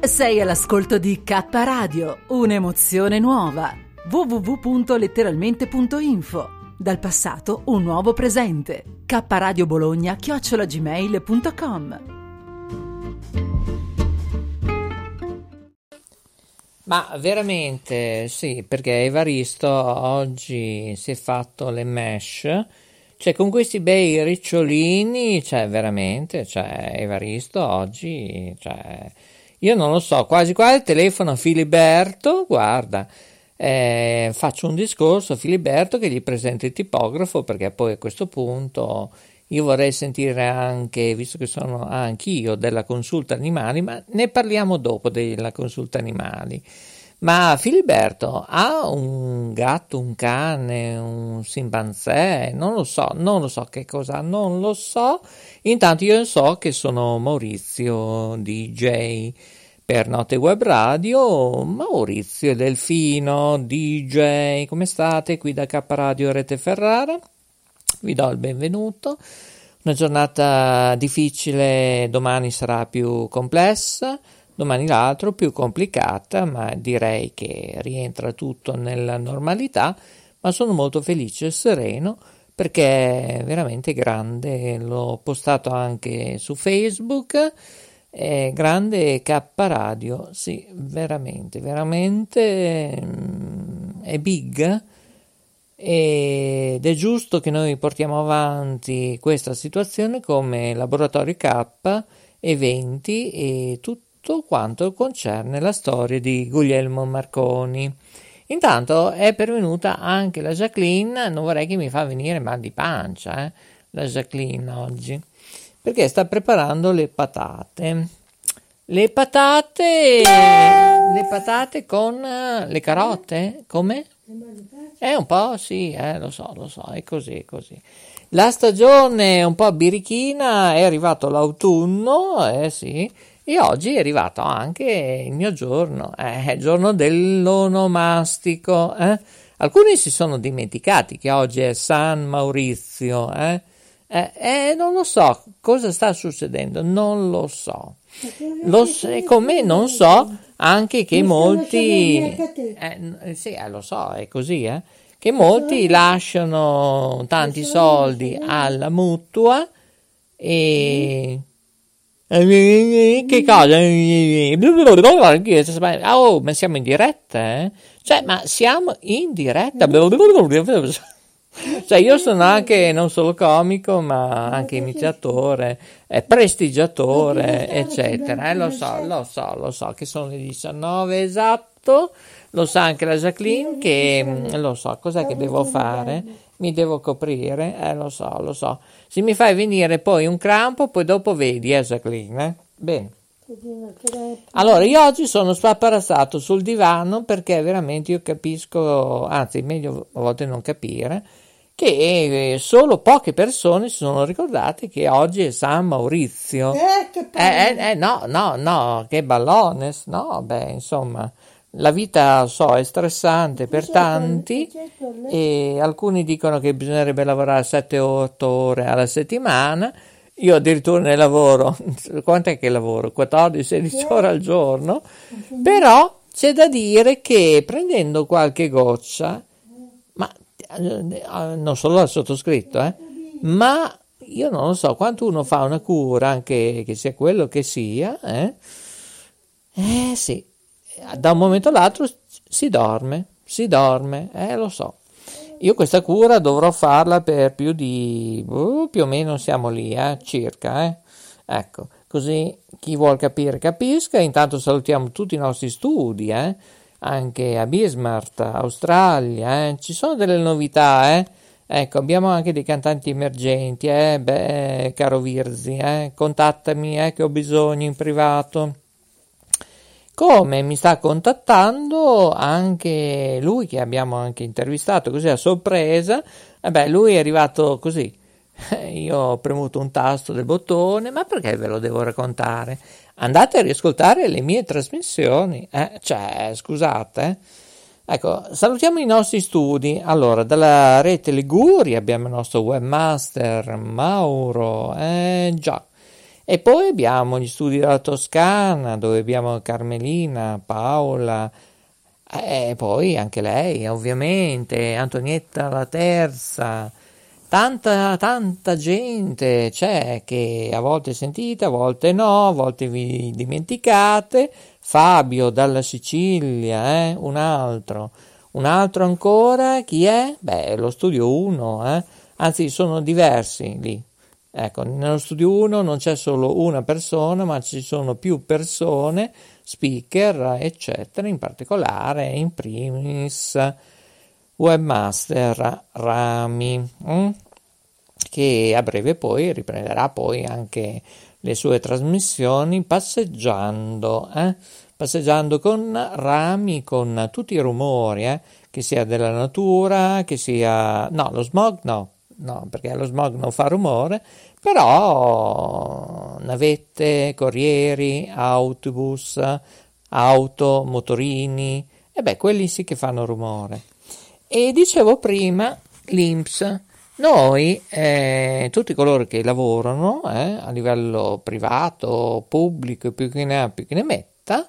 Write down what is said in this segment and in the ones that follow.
Sei all'ascolto di K Radio, un'emozione nuova. www.letteralmente.info Dal passato un nuovo presente. K Radio Bologna chiocciolagmail.com Ma veramente sì, perché Evaristo oggi si è fatto le mesh, cioè con questi bei ricciolini, cioè veramente, cioè Evaristo oggi, cioè, io non lo so, quasi quasi telefono a Filiberto, guarda, eh, faccio un discorso a Filiberto che gli presenta il tipografo perché poi a questo punto io vorrei sentire anche, visto che sono anch'io della consulta animali, ma ne parliamo dopo della consulta animali. Ma Filiberto ha un gatto, un cane, un simpanzé, non lo so, non lo so che cosa, non lo so. Intanto io so che sono Maurizio DJ per Note Web Radio, Maurizio Delfino DJ, come state qui da K Radio Rete Ferrara? vi do il benvenuto. Una giornata difficile, domani sarà più complessa, domani l'altro più complicata, ma direi che rientra tutto nella normalità, ma sono molto felice e sereno perché è veramente grande, l'ho postato anche su Facebook, è grande K Radio, sì, veramente, veramente mm, è big ed è giusto che noi portiamo avanti questa situazione come Laboratorio K, eventi e tutto quanto concerne la storia di Guglielmo Marconi. Intanto è pervenuta anche la Jacqueline, non vorrei che mi fa venire mal di pancia, eh, la Jacqueline oggi, perché sta preparando le patate. Le patate, le patate con le carote, come? È un po', sì, eh, lo so, lo so, è così, è così. La stagione è un po' birichina, è arrivato l'autunno, eh sì, e oggi è arrivato anche il mio giorno, eh, il giorno dell'onomastico. Eh. Alcuni si sono dimenticati che oggi è San Maurizio, eh. Eh, eh, non lo so cosa sta succedendo, non lo so. Lo so, con me non so anche che molti, eh, sì, eh, lo so, è così, eh, che molti lasciano tanti soldi alla mutua e... Che cosa? Oh, ma siamo in diretta, eh? Cioè, ma siamo in diretta? Cioè, io sono anche non solo comico, ma anche iniziatore, eh, prestigiatore, eccetera. Eh, lo so, lo so, lo so che sono le 19 esatto. Lo sa anche la Jacqueline che mm, lo so, cos'è che devo fare? Mi devo coprire? Eh, lo so, lo so. Se mi fai venire poi un crampo, poi dopo vedi, eh, Jacqueline? Eh? Bene. Allora, io oggi sono spaparazzato sul divano perché veramente io capisco, anzi, meglio a volte non capire, che eh, solo poche persone si sono ricordate che oggi è San Maurizio. Eh, che eh, eh, eh, no, no, no, che ballones, no, beh, insomma, la vita, so, è stressante per tanti e alcuni dicono che bisognerebbe lavorare 7-8 ore alla settimana. Io addirittura ne lavoro, quant'è che lavoro? 14-16 ore al giorno, però c'è da dire che prendendo qualche goccia non solo al sottoscritto, eh, ma io non lo so, quando uno fa una cura, anche che sia quello che sia, eh, eh sì, da un momento all'altro si dorme, si dorme, eh lo so. Io questa cura dovrò farla per più di, uh, più o meno siamo lì, eh, circa, eh. Ecco, così chi vuol capire capisca, intanto salutiamo tutti i nostri studi, eh anche a Bismarck, Australia, eh? ci sono delle novità, eh? Ecco, abbiamo anche dei cantanti emergenti, eh? Beh, caro Virzi, eh? contattami, eh, che ho bisogno in privato. Come mi sta contattando anche lui che abbiamo anche intervistato così a sorpresa, eh beh, lui è arrivato così. Io ho premuto un tasto del bottone, ma perché ve lo devo raccontare? andate a riascoltare le mie trasmissioni, eh? cioè, scusate. Eh? Ecco, salutiamo i nostri studi. Allora, dalla rete Liguri abbiamo il nostro webmaster Mauro, eh già. E poi abbiamo gli studi della Toscana, dove abbiamo Carmelina, Paola, e poi anche lei, ovviamente, Antonietta la Terza, tanta, tanta gente c'è che a volte sentite, a volte no, a volte vi dimenticate. Fabio dalla Sicilia, eh? un altro. Un altro ancora, chi è? Beh, lo studio 1, eh? anzi sono diversi lì. Ecco, nello studio 1 non c'è solo una persona, ma ci sono più persone, speaker, eccetera, in particolare, in primis, webmaster Rami, hm? che a breve poi riprenderà poi anche le sue trasmissioni passeggiando, eh? passeggiando con rami, con tutti i rumori, eh? che sia della natura, che sia... no, lo smog no, no, perché lo smog non fa rumore, però navette, corrieri, autobus, auto, motorini, e beh, quelli sì che fanno rumore. E dicevo prima l'INPS. Noi, eh, tutti coloro che lavorano eh, a livello privato, pubblico, più che ne ha, più che ne metta,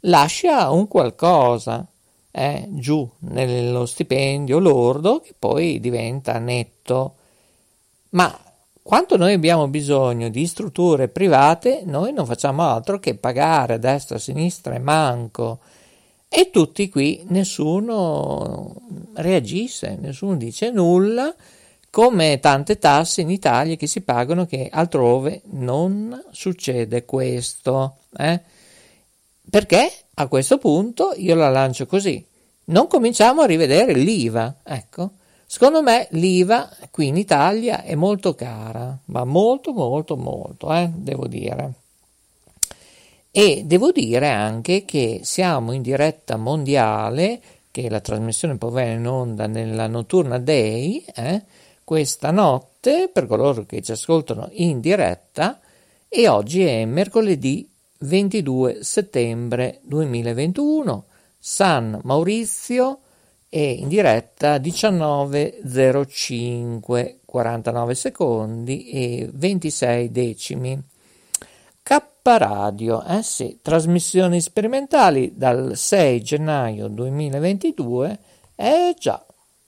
lascia un qualcosa eh, giù nello stipendio lordo che poi diventa netto. Ma quanto noi abbiamo bisogno di strutture private, noi non facciamo altro che pagare a destra, a sinistra e manco. E tutti qui nessuno reagisce, nessuno dice nulla, come tante tasse in Italia che si pagano che altrove non succede questo. Eh? Perché a questo punto io la lancio così. Non cominciamo a rivedere l'IVA, ecco. Secondo me l'IVA qui in Italia è molto cara, ma molto molto molto, eh, devo dire. E devo dire anche che siamo in diretta mondiale, che la trasmissione poi va in onda nella notturna day, eh, questa notte per coloro che ci ascoltano in diretta, e oggi è mercoledì 22 settembre 2021, San Maurizio e in diretta 19.05 49 secondi e 26 decimi. Radio, eh sì, trasmissioni sperimentali dal 6 gennaio 2022, eh già,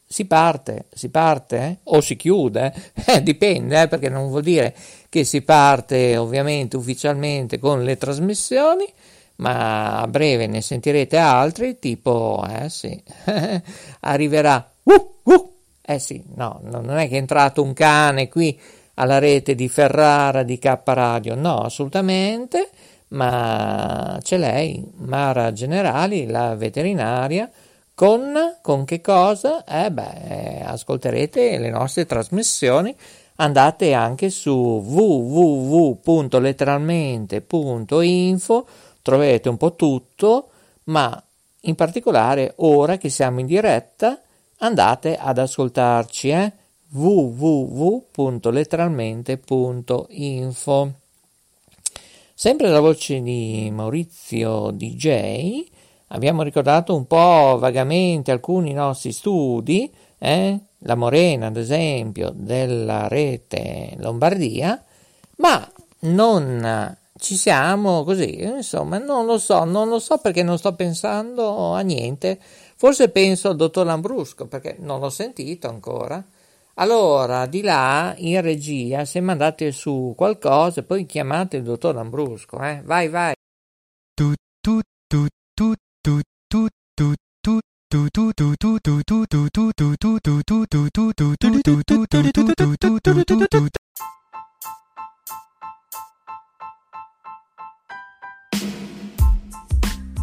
si parte, si parte eh? o si chiude, eh, dipende, eh, perché non vuol dire che si parte ovviamente ufficialmente con le trasmissioni, ma a breve ne sentirete altri, tipo, eh sì, arriverà, uh, uh, eh sì, no, non è che è entrato un cane qui alla rete di Ferrara di K Radio, no, assolutamente, ma c'è lei, Mara Generali, la veterinaria, con, con che cosa? Eh beh, ascolterete le nostre trasmissioni, andate anche su www.letteralmente.info, troverete un po' tutto, ma in particolare ora che siamo in diretta andate ad ascoltarci, eh? www.letteralmente.info. Sempre la voce di Maurizio DJ, abbiamo ricordato un po' vagamente alcuni nostri studi, eh? la Morena ad esempio della rete Lombardia, ma non ci siamo così, insomma, non lo so, non lo so perché non sto pensando a niente. Forse penso al dottor Lambrusco perché non l'ho sentito ancora. Allora, di là in regia, se mandate su qualcosa, poi chiamate il dottor Lambrusco, eh? Vai, vai.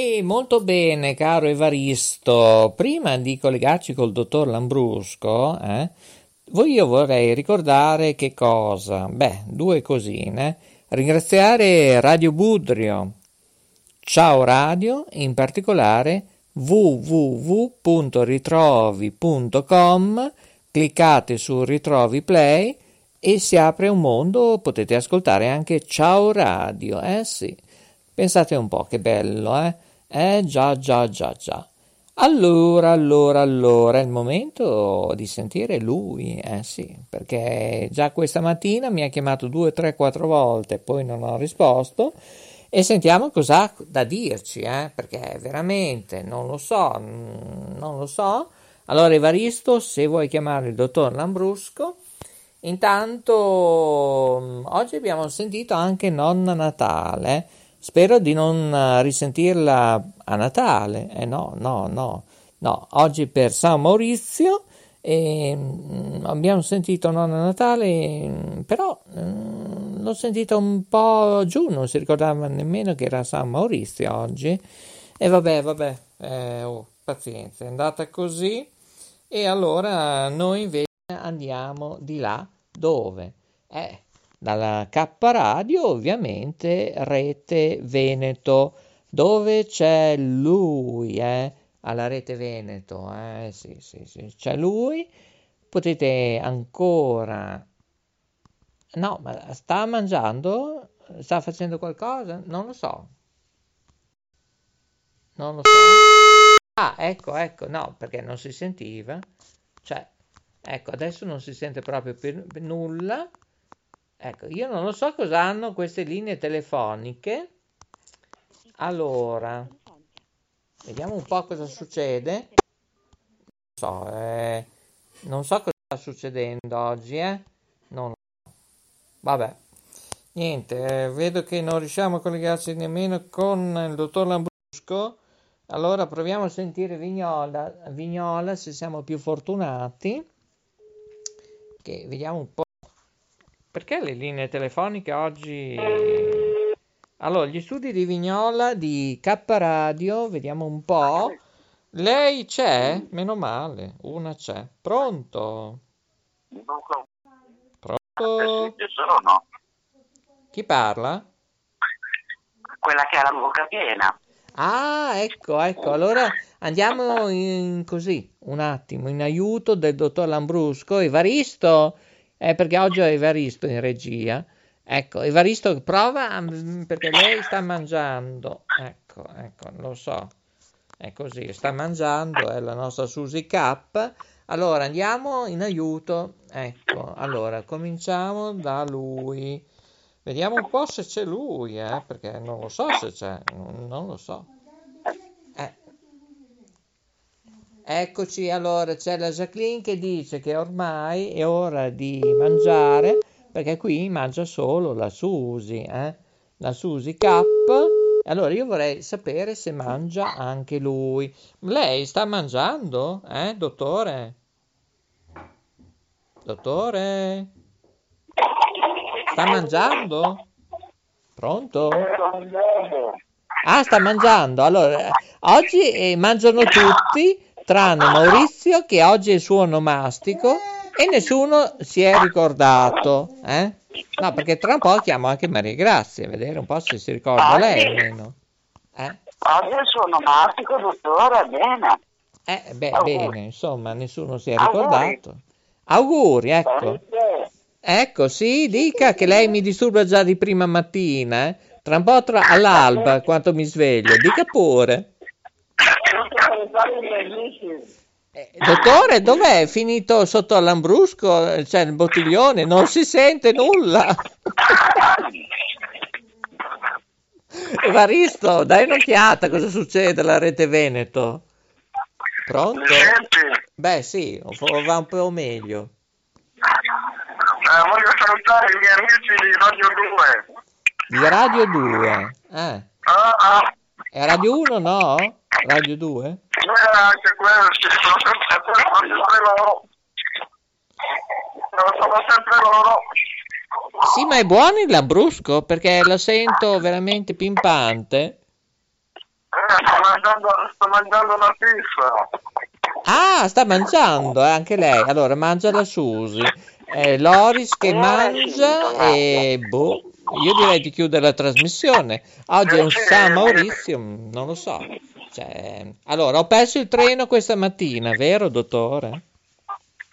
E molto bene, caro Evaristo, prima di collegarci col dottor Lambrusco, eh, io vorrei ricordare che cosa? Beh, due cosine. Ringraziare Radio Budrio, Ciao Radio, in particolare www.ritrovi.com, cliccate su Ritrovi Play e si apre un mondo, potete ascoltare anche Ciao Radio, eh sì, pensate un po' che bello, eh? Eh già, già, già, già. Allora, allora, allora, è il momento di sentire lui, eh sì, perché già questa mattina mi ha chiamato due, tre, quattro volte, poi non ho risposto e sentiamo cosa ha da dirci, eh, perché veramente non lo so, mm, non lo so. Allora, Evaristo, se vuoi chiamare il dottor Lambrusco, intanto mm, oggi abbiamo sentito anche Nonna Natale. Spero di non risentirla a Natale. Eh no, no, no, no. Oggi per San Maurizio e, mh, abbiamo sentito Nonna Natale, però mh, l'ho sentita un po' giù, non si ricordava nemmeno che era San Maurizio oggi. E vabbè, vabbè, eh, oh, pazienza, è andata così. E allora noi invece andiamo di là dove? Eh, dalla K Radio, ovviamente, Rete Veneto, dove c'è lui, eh, alla Rete Veneto, eh, sì, sì, sì, c'è lui. Potete ancora... No, ma sta mangiando? Sta facendo qualcosa? Non lo so. Non lo so. Ah, ecco, ecco, no, perché non si sentiva. Cioè, ecco, adesso non si sente proprio per, nulla. Ecco, io non lo so cosa hanno queste linee telefoniche. Allora, vediamo un po' cosa succede. Non so, eh, non so cosa sta succedendo oggi, eh. Non lo so. Vabbè. Niente, eh, vedo che non riusciamo a collegarci nemmeno con il dottor Lambrusco. Allora proviamo a sentire Vignola, Vignola se siamo più fortunati. Che vediamo un po'. Perché le linee telefoniche oggi... Allora, gli studi di Vignola di K Radio, vediamo un po'. Lei c'è? Meno male, una c'è. Pronto? Pronto? sono Chi parla? quella che ha la bocca piena. Ah, ecco, ecco. Allora andiamo in così, un attimo, in aiuto del dottor Lambrusco. Evaristo, eh, perché oggi ho Evaristo in regia. Ecco, Evaristo prova mm, perché lei sta mangiando. Ecco, ecco, lo so. È così, sta mangiando, è la nostra Susi K. Allora andiamo in aiuto. Ecco, allora cominciamo da lui. Vediamo un po' se c'è lui, eh, perché non lo so se c'è, non lo so. Eh. Eccoci, allora c'è la Jacqueline che dice che ormai è ora di mangiare, perché qui mangia solo la Susi, eh? la Susi K. Allora io vorrei sapere se mangia anche lui. Lei sta mangiando, eh, dottore? Dottore? Sta mangiando? Pronto? Ah, sta mangiando. Allora, oggi eh, mangiano tutti, tranne Maurizio che oggi è il suo onomastico e nessuno si è ricordato. Eh? No, perché tra un po' chiamo anche Maria Grazia, a vedere un po' se si ricorda Ah, lei almeno. Eh? Oggi è il suo onomastico, dottore, bene. Eh, beh, Auguri. bene, insomma, nessuno si è Auguri. ricordato. Auguri, ecco. Ecco, sì, dica che lei mi disturba già di prima mattina, eh. Tra un po' tra- all'alba, quando mi sveglio, dica pure. Eh, dottore, dov'è? È finito sotto all'ambrusco? C'è il bottiglione? Non si sente nulla. Evaristo, dai un'occhiata, cosa succede alla rete Veneto? Pronto? Beh, sì, va un po' meglio. eh, voglio salutare i miei amici di Radio 2. Di Radio 2. Eh, Ah, ah, è Radio 1 no? Radio 2? Noi anche quello, ci sono sempre, loro. Sono sempre loro. Sì, ma è buono il Lambrusco perché lo sento veramente pimpante. Eh, sto mangiando, sto mangiando una pizza. Ah, sta mangiando eh, anche lei. Allora, mangia la Susi. Eh, Loris che mangia e boh, io direi di chiudere la trasmissione. Oggi è un Sì. San Maurizio, non lo so. Cioè, allora, ho perso il treno questa mattina, vero, dottore? Eh,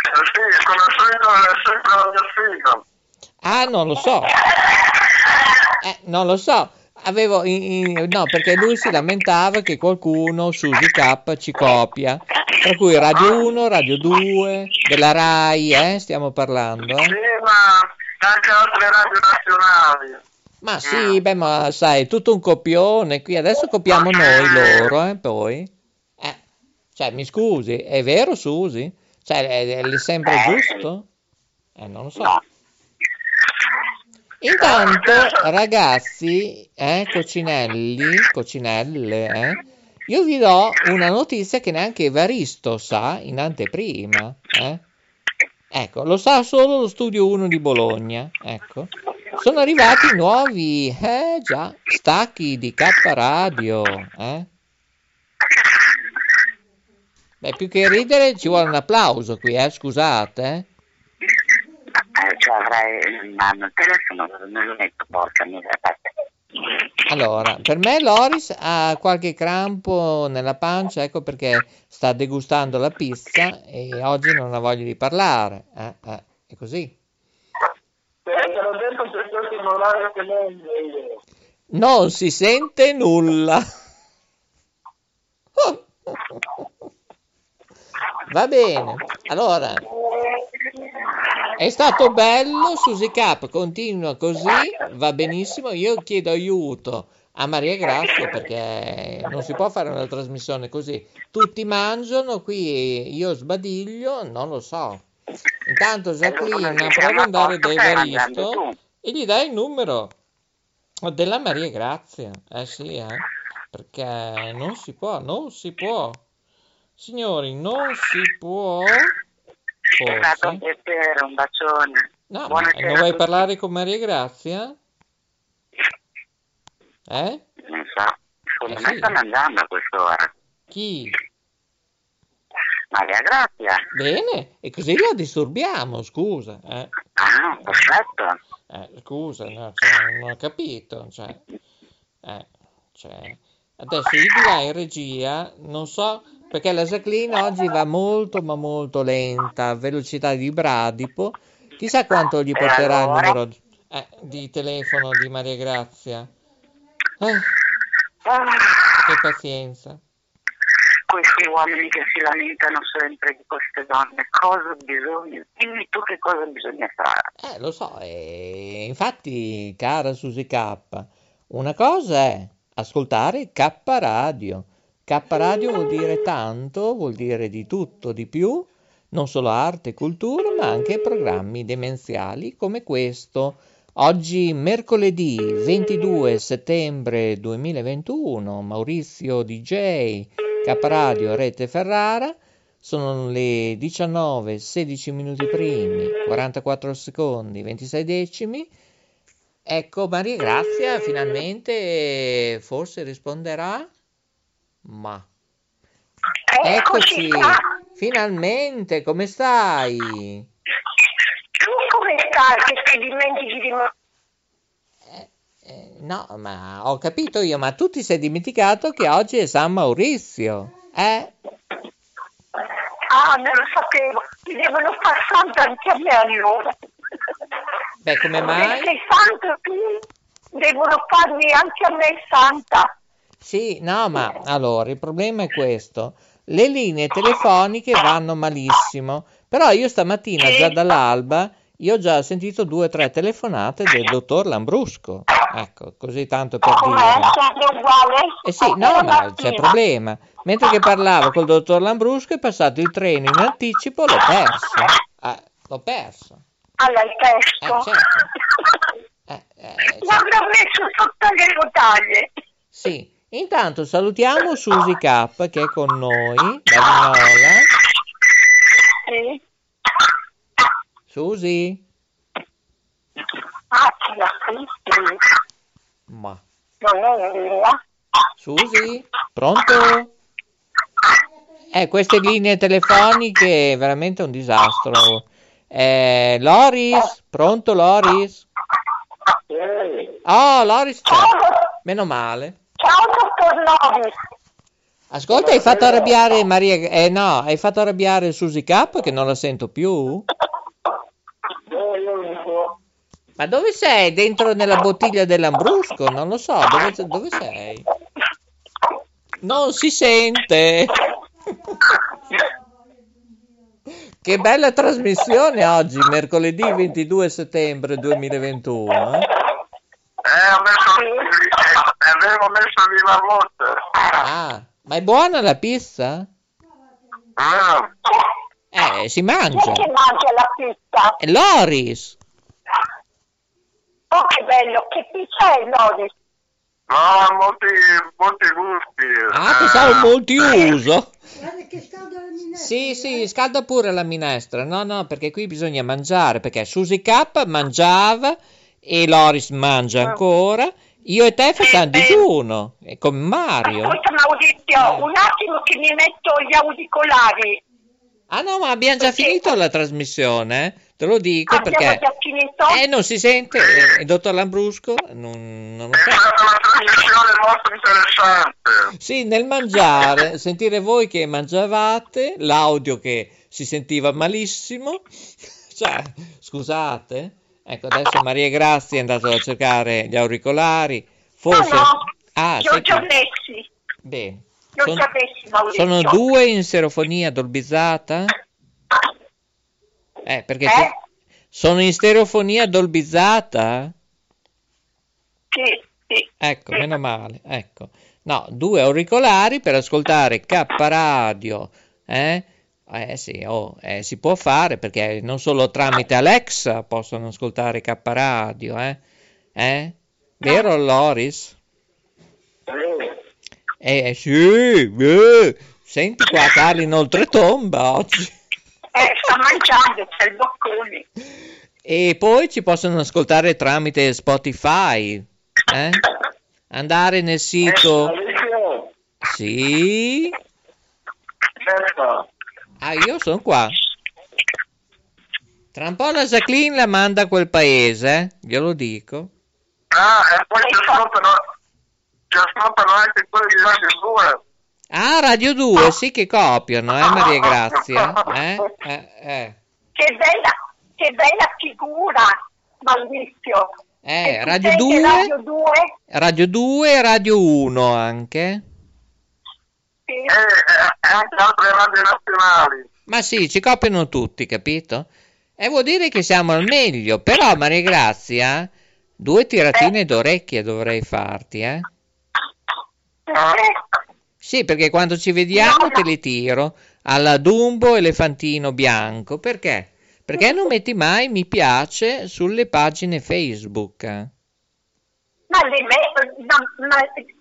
Sì, sono sempre, sempre la mia figa. Ah, non lo so. Eh, non lo so. Avevo in- in- no, perché lui si lamentava che qualcuno su K ci copia. Tra cui Radio 1, Radio 2, della Rai, eh, stiamo parlando. Sì, eh. ma anche altre radio nazionali. Ma sì, beh, ma sai, è tutto un copione qui. Adesso copiamo noi loro, eh, poi. Eh, cioè, mi scusi, è vero, Susi? Cioè, è, è sempre giusto? Eh, non lo so. Intanto, ragazzi, eh, cocinelli, cocinelle, eh, io vi do una notizia che neanche Evaristo sa in anteprima, eh. Ecco, lo sa solo lo studio 1 di Bologna, ecco. Sono arrivati nuovi, eh già, stacchi di K Radio, eh. Beh, più che ridere ci vuole un applauso qui, eh, scusate, eh. Eh, cioè avrei in mano il telefono, me lo metto, porca miseria. Allora, per me Loris ha qualche crampo nella pancia, ecco perché sta degustando la pizza e oggi non ha voglia di parlare, eh, eh, è così. Te l'ho detto Non si sente nulla. Va bene, allora è stato bello, Susi Cap continua così, va benissimo. Io chiedo aiuto a Maria Grazia perché non si può fare una trasmissione così. Tutti mangiano, qui io sbadiglio, non lo so. Intanto Jacqueline prova ad andare da Evaristo e gli dai il numero della Maria Grazia. Eh sì, eh, perché non si può, non si può. Signori, non si può. È stato un Forse. piacere, un bacione. No, Buonasera non vuoi parlare con Maria Grazia? Eh? Non so, secondo Eh me sì. sta mangiando a quest'ora. Chi? Maria Grazia. Bene, e così la disturbiamo, scusa. Eh, Ah, perfetto. Eh, scusa, no, cioè, non ho capito. Cioè, eh, cioè, adesso io di là in regia, non so, perché la Jacqueline oggi va molto, ma molto lenta, a velocità di bradipo. Chissà quanto gli porterà il numero eh, di telefono di Maria Grazia. Eh, Ah, che pazienza. Questi uomini che si lamentano sempre di queste donne, cosa bisogna? Dimmi tu che cosa bisogna fare. Eh, lo so, e infatti, cara Susi K, una cosa è ascoltare K Radio. K Radio vuol dire tanto, vuol dire di tutto, di più, non solo arte e cultura, ma anche programmi demenziali come questo. Oggi, mercoledì 22 settembre 2021, Maurizio DJ, K Radio Rete Ferrara. Sono le 19, 16 minuti primi, 44 secondi, 26 decimi. Ecco, Maria Grazia finalmente forse risponderà. Ma eccoci, finalmente, come stai? Tu come stai che ti dimentichi di me? Eh, no, ma ho capito io, ma tu ti sei dimenticato che oggi è San Maurizio, eh? Ah, non lo sapevo. Mi devono far santo anche a me allora. Beh, come mai? Se sei santo tu, devono farmi anche a me santa. Sì, no, ma allora il problema è questo. Le linee telefoniche vanno malissimo, però io stamattina già dall'alba io ho già sentito due o tre telefonate del dottor Lambrusco. Ecco, così tanto per dire. Eh sì, no, ma c'è problema. Mentre che parlavo col dottor Lambrusco è passato il treno in anticipo, l'ho perso. Eh, l'ho perso. Ah, l'hai perso? Eh, certo. Eh, eh, cioè, L'avrò messo sotto le rotaie. sì. Intanto salutiamo Susi K che è con noi, da Vignola. Sì. Susi? Ah, scritto. Ma Non è vero? Susi? Pronto? Eh, queste linee telefoniche è veramente un disastro. Eh, Loris? Pronto Loris? Oh, Loris c'è. Meno male. ciao dottor Loris. Ascolta, hai fatto arrabbiare Maria... Eh no, hai fatto arrabbiare Susi K che non la sento più? Ma dove sei? Dentro nella bottiglia dell'Ambrusco? Non lo so, dove, dove sei? Non si sente. Che bella trasmissione oggi, mercoledì 22 settembre 2021. eh? Eh, ho messo, eh, avevo messo lì la voce. Ah, ma è buona la pizza? Eh, Eh, si Chi è mangia. che mangia la pizza? È Loris. Oh, che bello, che pizza è Loris? no, ha molti, molti gusti. Ah, Eh, pensavo multiuso. Guarda che scalda la minestra. Sì, sì, scalda pure la minestra. No, no, perché qui bisogna mangiare, perché Susi K mangiava e Loris mangia ancora. Io e te facciamo digiuno, e con Mario. Ascolta Maurizio, un attimo che mi metto gli auricolari. Ah no, ma abbiamo già finito la trasmissione, eh? Te lo dico Abbiamo perché... Eh, non si sente, eh, il dottor Lambrusco, non, non lo so. trasmissione molto interessante. Sì, nel mangiare, sentire voi che mangiavate, l'audio che si sentiva malissimo, cioè, scusate, ecco adesso Maria Grazia è andata a cercare gli auricolari, forse... No, no, Ah, sei già messi. Bene. Li ho Son- già messi, Maurizio. sono due in stereofonia dolbizzata? Eh, perché... Eh? Sono in stereofonia dolbizzata? Sì, sì. Ecco, meno male, ecco. No, due auricolari per ascoltare K Radio, eh? Eh sì, oh, eh, si può fare perché non solo tramite Alexa possono ascoltare K Radio, eh? Eh? Vero Loris? Eh sì, eh. Senti qua Carli in oltretomba oggi. Eh, sta mangiando, c'è il boccone. E poi ci possono ascoltare tramite Spotify, eh? Andare nel sito... Sì? Ah, io sono qua. Tra un po' la Jacqueline la manda a quel paese, eh? glielo dico. Ah, e poi ci ascoltano, ci ascoltano anche quelli di Radio 2. Ah, Radio 2, sì che copiano, eh, Maria Grazia. Eh? Eh, eh. Che bella, che bella figura, Maurizio. Eh, Radio senti 2, Radio 2? Radio 2 e Radio 1 anche. Sì. E, e anche altre radio nazionali. Ma sì, ci copiano tutti, capito? E vuol dire che siamo al meglio, però Maria Grazia, due tiratine d'orecchie dovrei farti, eh? Sì, perché quando ci vediamo No, te li tiro alla Dumbo elefantino bianco. Perché? Perché non metti mai mi piace sulle pagine Facebook? Ma, le me- ma, ma,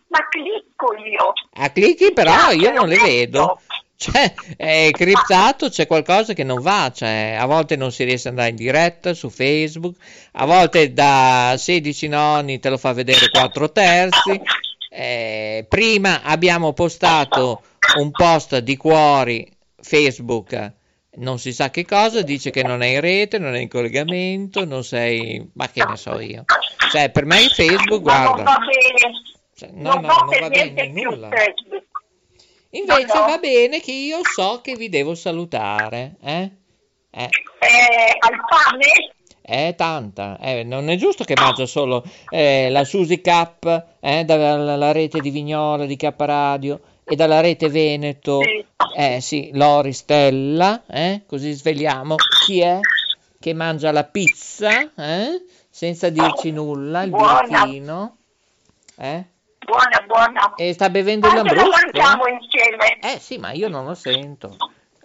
ma clicco io. A clicchi però io non le vedo. metto. Cioè, è criptato, c'è qualcosa che non va, cioè, a volte non si riesce ad andare in diretta su Facebook, a volte da 16 nonni te lo fa vedere 4 terzi. Eh, prima abbiamo postato un post di cuori Facebook, non si sa che cosa, dice che non è in rete, non è in collegamento, non sei, ma che ne so io. Cioè, per me Facebook, guarda, cioè, no, no, non va bene nulla. Invece va bene che io so che vi devo salutare, eh? Eh, Eh, al pane? È tanta, eh, non è giusto che mangio solo eh, la Susi K, eh, dalla la rete di Vignola di K Radio e dalla rete Veneto, eh sì, Lori Stella, eh? Così sveliamo chi è che mangia la pizza, eh? Senza dirci nulla, il Buona. birichino, eh? Buona, buona. E sta bevendo il Quando lo lambrusco? mangiamo insieme? Eh sì, ma io non lo sento.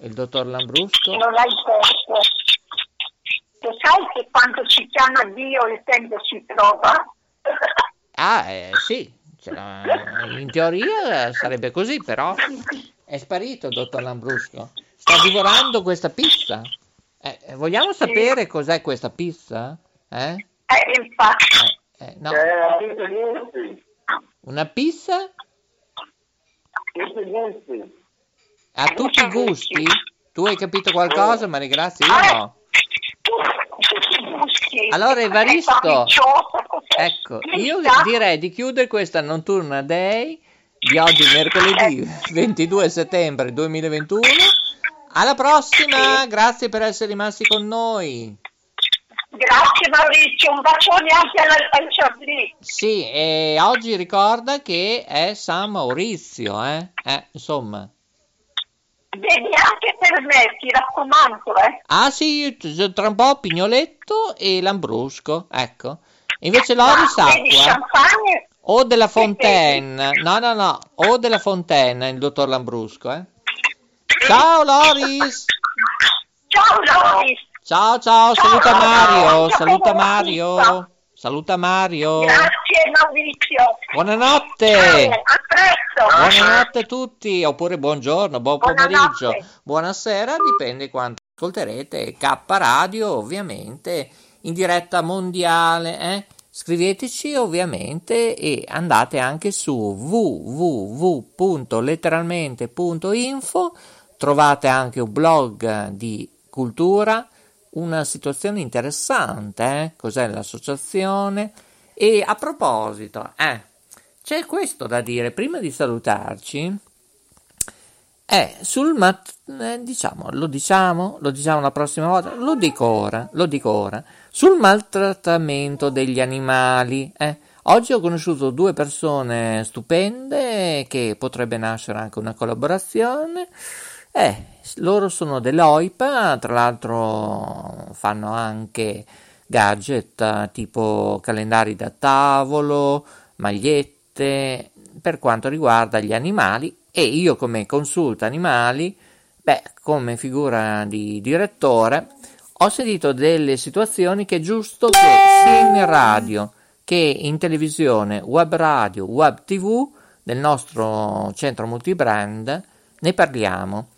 Il dottor Lambrusco? Non hai tempo. Lo sai che quando ci chiama Dio il tempo si trova? Ah, eh, sì, cioè, in teoria sarebbe così, però è sparito il dottor Lambrusco. Sta divorando questa pizza. Eh, eh, vogliamo sapere cos'è questa pizza? Eh? Eh, infatti. Eh, eh, no. Una pizza a tutti i gusti? Tu hai capito qualcosa, Maria Grazia? Io no. Allora, Evaristo, ecco, io direi di chiudere questa notturna day di oggi, mercoledì 22 settembre 2021. Alla prossima, grazie per essere rimasti con noi. Grazie Maurizio, un bacione anche alla, al Charlie. Sì, e oggi ricorda che è San Maurizio, eh? Eh, insomma. Vedi anche per me, ti raccomando, eh. Ah sì, tra un po' Pignoletto e Lambrusco, ecco. Invece Loris Ah, Vedi, acqua. O della Fontaine. No, no, no. O della Fontaine, il dottor Lambrusco, eh. Ciao Loris. Ciao Loris. Ciao, ciao, Ciao, saluta Mario, saluta Mario. Saluta Mario. Grazie Maurizio. Buonanotte. Ciao, a presto. Buonanotte a tutti, oppure buongiorno, buon Buonanotte. pomeriggio, buonasera, dipende quanto ascolterete. K Radio, ovviamente, in diretta mondiale, eh? Scriveteci ovviamente e andate anche su www.letteralmente.info, trovate anche un blog di cultura, una situazione interessante, eh? Cos'è l'associazione? E a proposito, eh, c'è questo da dire prima di salutarci. Eh, sul mat- eh, diciamo, lo diciamo, lo diciamo la prossima volta, lo dico ora, lo dico ora. Sul maltrattamento degli animali, eh. Oggi ho conosciuto due persone stupende che potrebbe nascere anche una collaborazione. Eh, loro sono dell'OIPA, tra l'altro fanno anche gadget tipo calendari da tavolo, magliette per quanto riguarda gli animali e io come consulta animali, beh, come figura di direttore, ho sentito delle situazioni che è giusto che sia in radio che in televisione, web radio, web tv del nostro centro multibrand ne parliamo.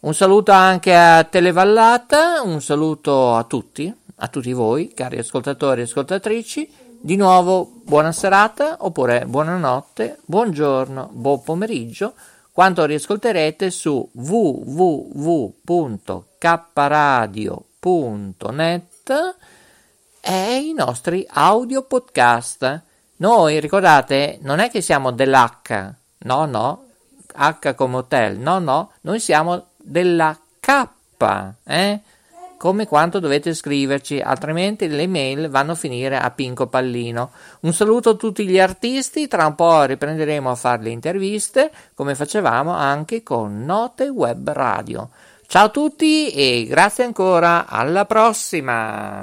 Un saluto anche a Televallata, un saluto a tutti, a tutti voi, cari ascoltatori e ascoltatrici. Di nuovo buona serata oppure buonanotte, buongiorno, buon pomeriggio, quanto riascolterete su www.kradio.net e i nostri audio podcast. Noi, ricordate, non è che siamo dell'H, no, no, H come hotel, no, no, noi siamo della K, eh? Come quanto dovete scriverci, altrimenti le mail vanno a finire a Pinco Pallino. Un saluto a tutti gli artisti, tra un po' riprenderemo a fare le interviste, come facevamo anche con Note Web Radio. Ciao a tutti e grazie ancora, alla prossima!